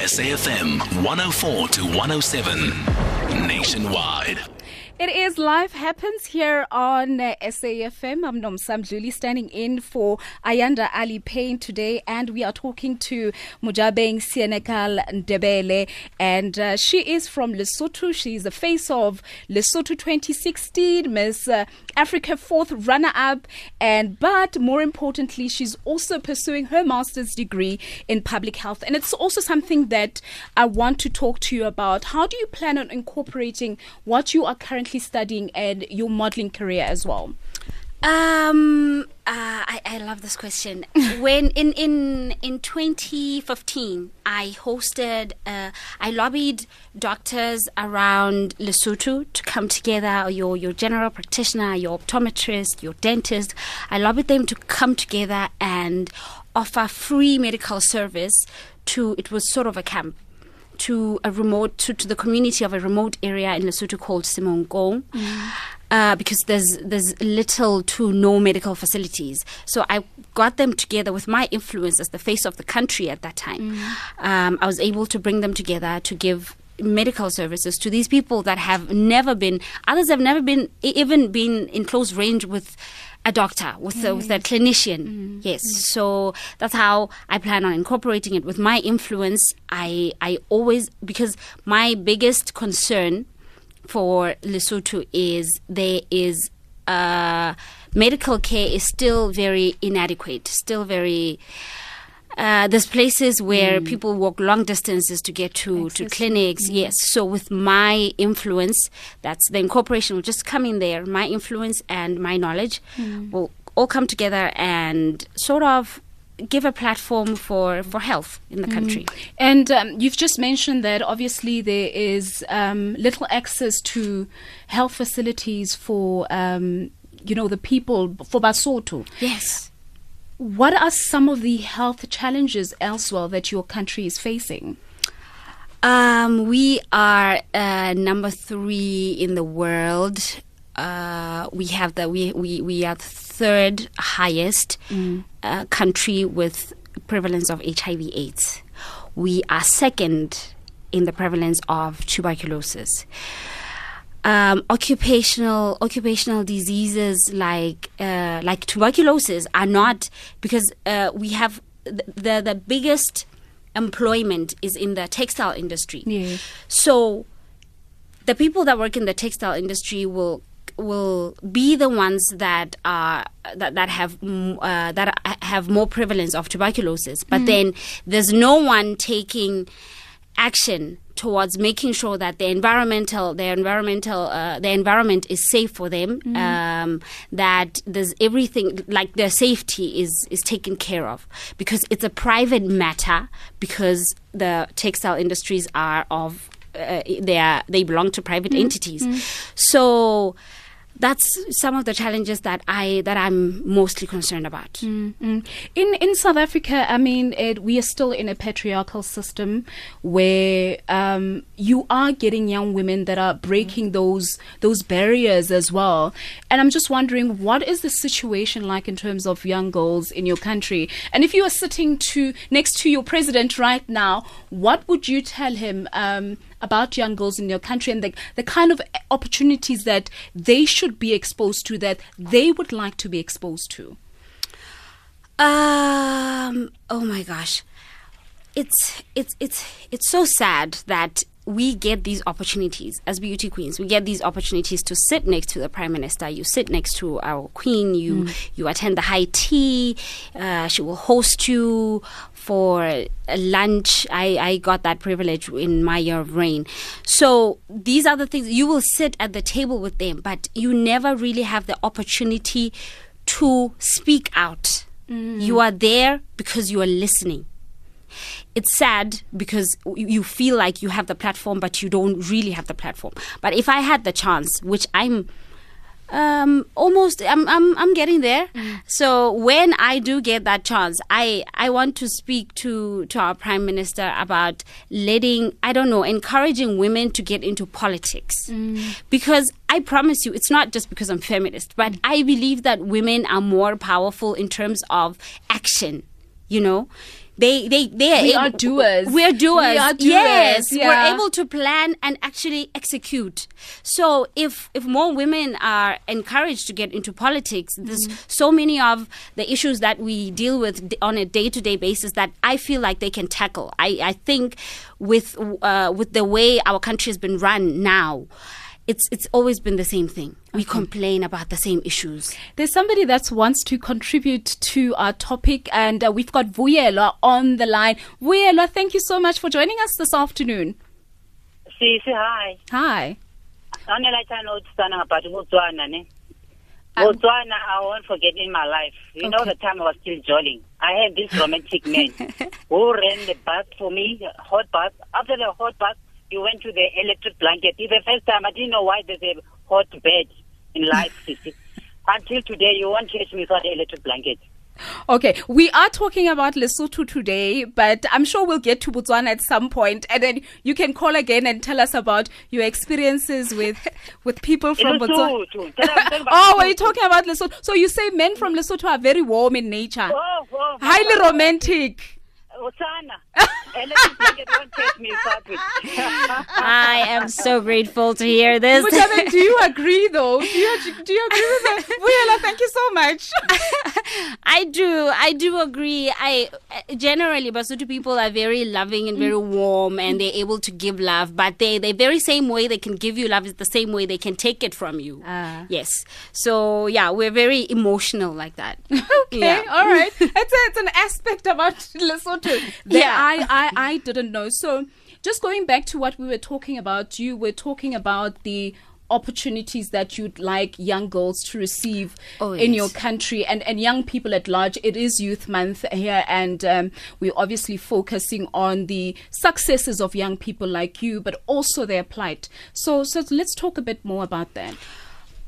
SAFM 104 to 107 nationwide. It is Life Happens here on uh, SAFM. I'm Nomsam Julie standing in for Ayanda Allie-Paine today, and we are talking to Mojabeng Senegal Ndebele, and uh, she is from Lesotho. She's the face of Lesotho 2016 Miss uh, Africa fourth runner-up, and but more importantly, she's also pursuing her master's degree in public health, and it's also something that I want to talk to you about. How do you plan on incorporating what you are currently currently studying and your modeling career as well? Um, uh, I, I love this question. when in in in 2015, I hosted, uh, I lobbied doctors around Lesotho to come together. Your your general practitioner, your optometrist, your dentist. I lobbied them to come together and offer free medical service to. It was sort of a camp to a remote to, to the community of a remote area in Lesotho called Semonkong. Mm. Uh, because there's there's little to no medical facilities, so I got them together with my influence as the face of the country at that time. Mm. Um, I was able to bring them together to give medical services to these people that have never been others have never been even been in close range with a doctor, with, mm. a, with a clinician. Mm. Yes. Mm. So that's how I plan on incorporating it. With my influence, I, I always, because my biggest concern for Lesotho is there is uh, medical care is still very inadequate, still very uh, there's places where mm. people walk long distances to get to, to clinics. Mm. Yes. So with my influence, that's the incorporation will just come in there. My influence and my knowledge mm. will all come together and sort of give a platform for, for health in the mm. country. And um, you've just mentioned that obviously there is um, little access to health facilities for, um, you know, the people, for Basotho. Yes. What are some of the health challenges elsewhere that your country is facing? Um, we are uh, number three in the world. Uh, we have the we, we, we are the third highest mm. uh, country with prevalence of HIV/AIDS. We are second in the prevalence of tuberculosis um, occupational occupational diseases like uh, like tuberculosis are not because uh, we have the, the, the biggest employment is in the textile industry. Yeah. So the people that work in the textile industry will will be the ones that are that that have uh, that have more prevalence of tuberculosis. But mm. then there's no one taking action towards making sure that the environmental their environmental uh, the environment is safe for them mm. um, that there's everything like their safety is is taken care of because it's a private matter because the textile industries are of uh, they are they belong to private mm. entities mm. so that's some of the challenges that I that I'm mostly concerned about. Mm-hmm. In in South Africa, I mean, it, we are still in a patriarchal system where um, you are getting young women that are breaking mm-hmm. those those barriers as well. And I'm just wondering, what is the situation like in terms of young girls in your country? And if you are sitting to next to your president right now, what would you tell him? Um, about young girls in your country and the, the kind of opportunities that they should be exposed to that they would like to be exposed to? Um, oh my gosh. It's it's it's it's so sad that we get these opportunities as beauty queens. We get these opportunities to sit next to the prime minister. You sit next to our queen. You mm. you attend the high tea. Uh, she will host you for lunch. I, I got that privilege in my year of reign. So these are the things you will sit at the table with them, but you never really have the opportunity to speak out. Mm. You are there because you are listening it's sad because you feel like you have the platform, but you don't really have the platform. But if I had the chance, which I'm um, almost I'm, I'm I'm getting there. Mm. So when I do get that chance, I I want to speak to to our prime minister about letting I don't know encouraging women to get into politics mm. because I promise you it's not just because I'm feminist, but I believe that women are more powerful in terms of action. You know, they they they are We able, are doers. We're doers. We are doers, Yes, yeah. we're able to plan and actually execute. So if if more women are encouraged to get into politics, there's Mm-hmm. so many of the issues that we deal with on a day to day basis that I feel like they can tackle. I I think with uh, with the way our country has been run now. It's it's always been the same thing. We complain about the same issues. There's somebody that wants to contribute to our topic, and uh, we've got Vuyelwa on the line. Vuyelwa, thank you so much for joining us this afternoon. Sisi hi. Hi. Anela chano utsana about Botswana ne. Um, Botswana I won't forget in my life. You know the time I was still jolling. I had this romantic man who ran the bath for me, hot bath. After the hot bath, you went to the electric blanket. It's the first time I didn't know why there's a hot bed in life, Until today, you won't catch me without the electric blanket. Okay, we are talking about Lesotho today, but I'm sure we'll get to Botswana at some point, and then you can call again and tell us about your experiences with with people from Botswana. Oh, were you talking about Lesotho? So you say men from Lesotho are very warm in nature, Oh, oh, oh. highly oh, romantic. Botswana. Electric blanket won't catch me without it. I am so grateful to hear this. Mojabeng, do you agree though? Do you, do you agree with that? Vuyela, thank you so much. I do. I do agree. I uh, generally Basotho people are very loving and very warm, and they're able to give love. But they the very same way they can give you love is the same way they can take it from you. Ah. Yes. So yeah, we're very emotional like that. Okay, Yeah. all right. It's, a, it's an aspect about Lesotho that Yeah. I, I, I didn't know. So, just going back to what we were talking about, you were talking about the opportunities that you'd like young girls to receive Oh, in yes. your country and, and young people at large. It is Youth Month here, and um, we're obviously focusing on the successes of young people like you, but also their plight. So, so let's talk a bit more about that.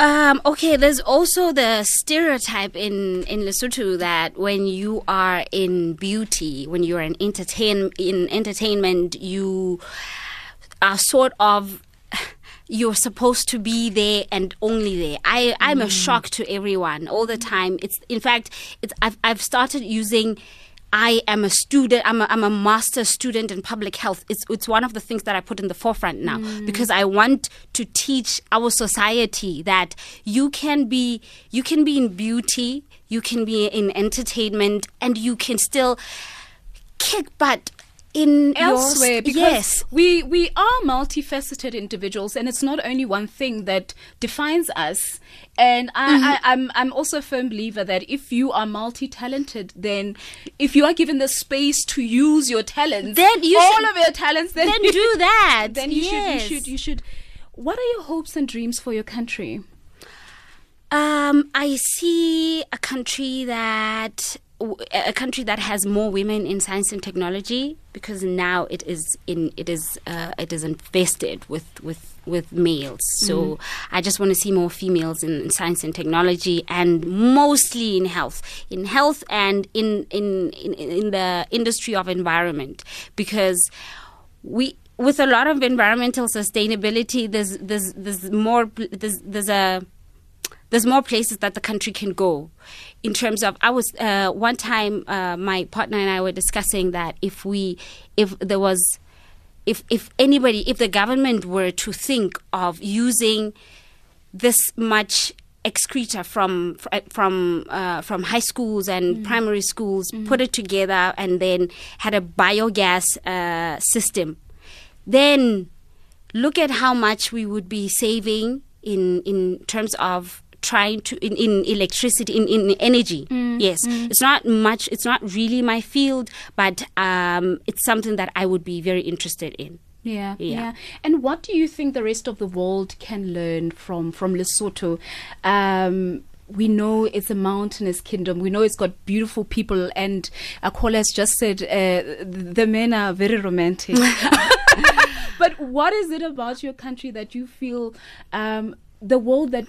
Um, okay, there's also the stereotype in, in Lesotho that when you are in beauty, when you're in entertain in entertainment, you are sort of you're supposed to be there and only there. I I'm a shock to everyone all the time. It's in fact it's I've I've started using I am a student. I'm a, I'm a master student in public health. It's it's one of the things that I put in the forefront now mm. because I want to teach our society that you can be you can be in beauty, you can be in entertainment, and you can still kick butt in elsewhere your, because yes we we are multifaceted individuals and it's not only one thing that defines us and I, Mm-hmm. I, I'm I'm also a firm believer that if you are multi-talented, then if you are given the space to use your talents, Then you all should- of your talents, then, then do that. then you Yes. should you should you should. What are your hopes and dreams for your country? Um, I see a country that a country that has more women in science and technology because now it is in it is uh, it is invested with with with males. So I just want to see more females in, in science and technology and mostly in health, in health and in in in, in the industry of environment because we with a lot of environmental sustainability there's there's there's more there's there's a there's more places that the country can go. In terms of i was uh, one time uh, my partner and i were discussing that if we if there was if if anybody if the government were to think of using this much excreta from from uh, from high schools and primary schools, put it together, and then had a biogas uh, system, then look at how much we would be saving in in terms of trying to in, in electricity in, in energy yes it's not much it's not really my field but um, it's something that i would be very interested in Yeah, Yeah. yeah, And what do you think the rest of the world can learn from from Lesotho? Um, we know it's a mountainous kingdom. We know it's got beautiful people, and Akola has just said uh, the men are very romantic. but what is it about your country that you feel um, the world that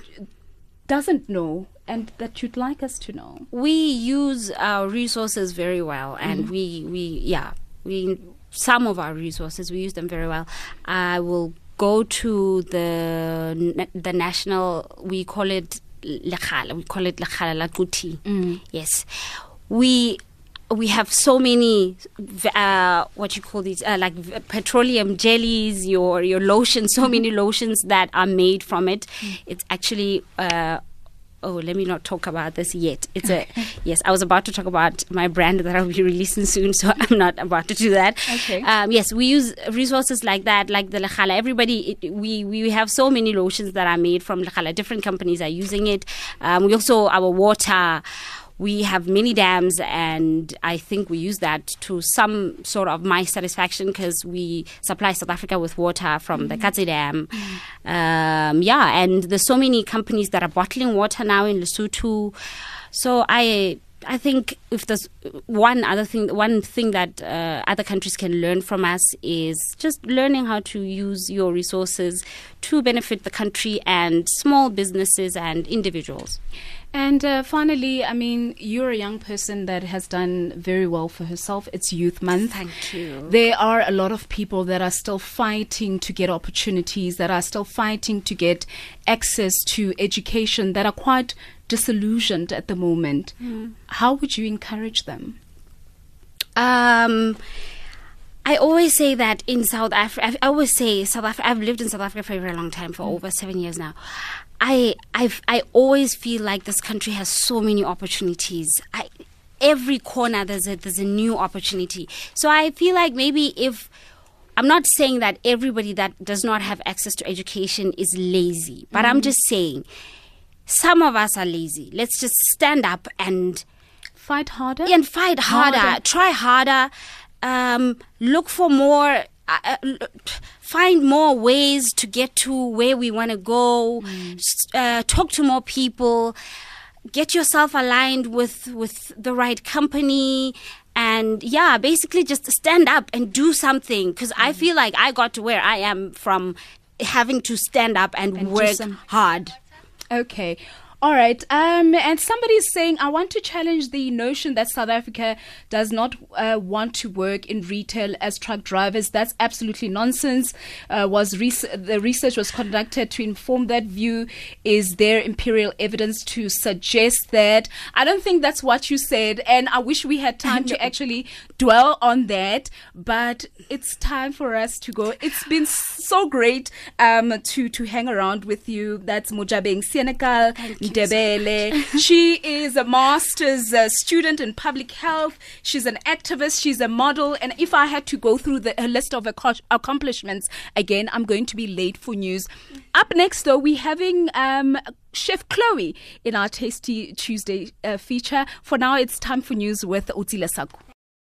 doesn't know and that you'd like us to know? we use our resources very well and mm-hmm. we we yeah we some of our resources we use them very well i will go to the the national we call it lekhala we call it lekhala la Kuti. Mm. yes we we have so many uh, what you call these uh, like petroleum jellies, your your lotions, so many lotions that are made from it. It's actually. Uh, Oh, let me not talk about this yet. It's a yes. I was about to talk about my brand that I'll be releasing soon, so I'm not about to do that. Okay. Um, yes, we use resources like that, like the Lekhala. Everybody, it, we we have so many lotions that are made from Lekhala. Different companies are using it. Um, we also our water. We have many dams, and I think we use that to some sort of my satisfaction because we supply South Africa with water from the Katse Dam. Um, yeah, and there's so many companies that are bottling water now in Lesotho. So I I think if there's one other thing, one thing that uh, other countries can learn from us is just learning how to use your resources to benefit the country and small businesses and individuals. And uh, finally, I mean, you're a young person that has done very well for herself. It's Youth Month. Thank you. There are a lot of people that are still fighting to get opportunities, that are still fighting to get access to education, that are quite disillusioned at the moment. Hmm. How would you encourage them? Um, I always say that in South Africa, I always say South Africa. I've lived in South Africa for a very long time, for hmm. over seven years now. I I've I always feel like this country has so many opportunities. I every corner there's a there's a new opportunity. So I feel like maybe if I'm not saying that everybody that does not have access to education is lazy, but I'm hmm. just saying some of us are lazy. Let's just stand up and Fight harder? and fight harder, Harder. try harder, um, look for more, uh, uh, find more ways to get to where we want to go, s- uh, talk to more people, get yourself aligned with with the right company. And yeah, basically just stand up and do something. Because I feel like I got to where I am from having to stand up and, And work some- hard. Okay. All right. Um, and somebody is saying, I want to challenge the notion that South Africa does not uh, want to work in retail as truck drivers. That's absolutely nonsense. Uh, was res- the research was conducted to inform that view? Is there imperial evidence to suggest that? I don't think that's what you said, and I wish we had time to actually dwell on that. But it's time for us to go. It's been so great um, to to hang around with you. That's Mojabeng Senegal Ndebele. she is a master's uh, student in public health. She's an activist. She's a model. And if I had to go through the list of acco- accomplishments again, I'm going to be late for news. Up next, though, we're having um, Chef Chloe in our Tasty Tuesday uh, feature. For now, it's time for news with Utila Saku.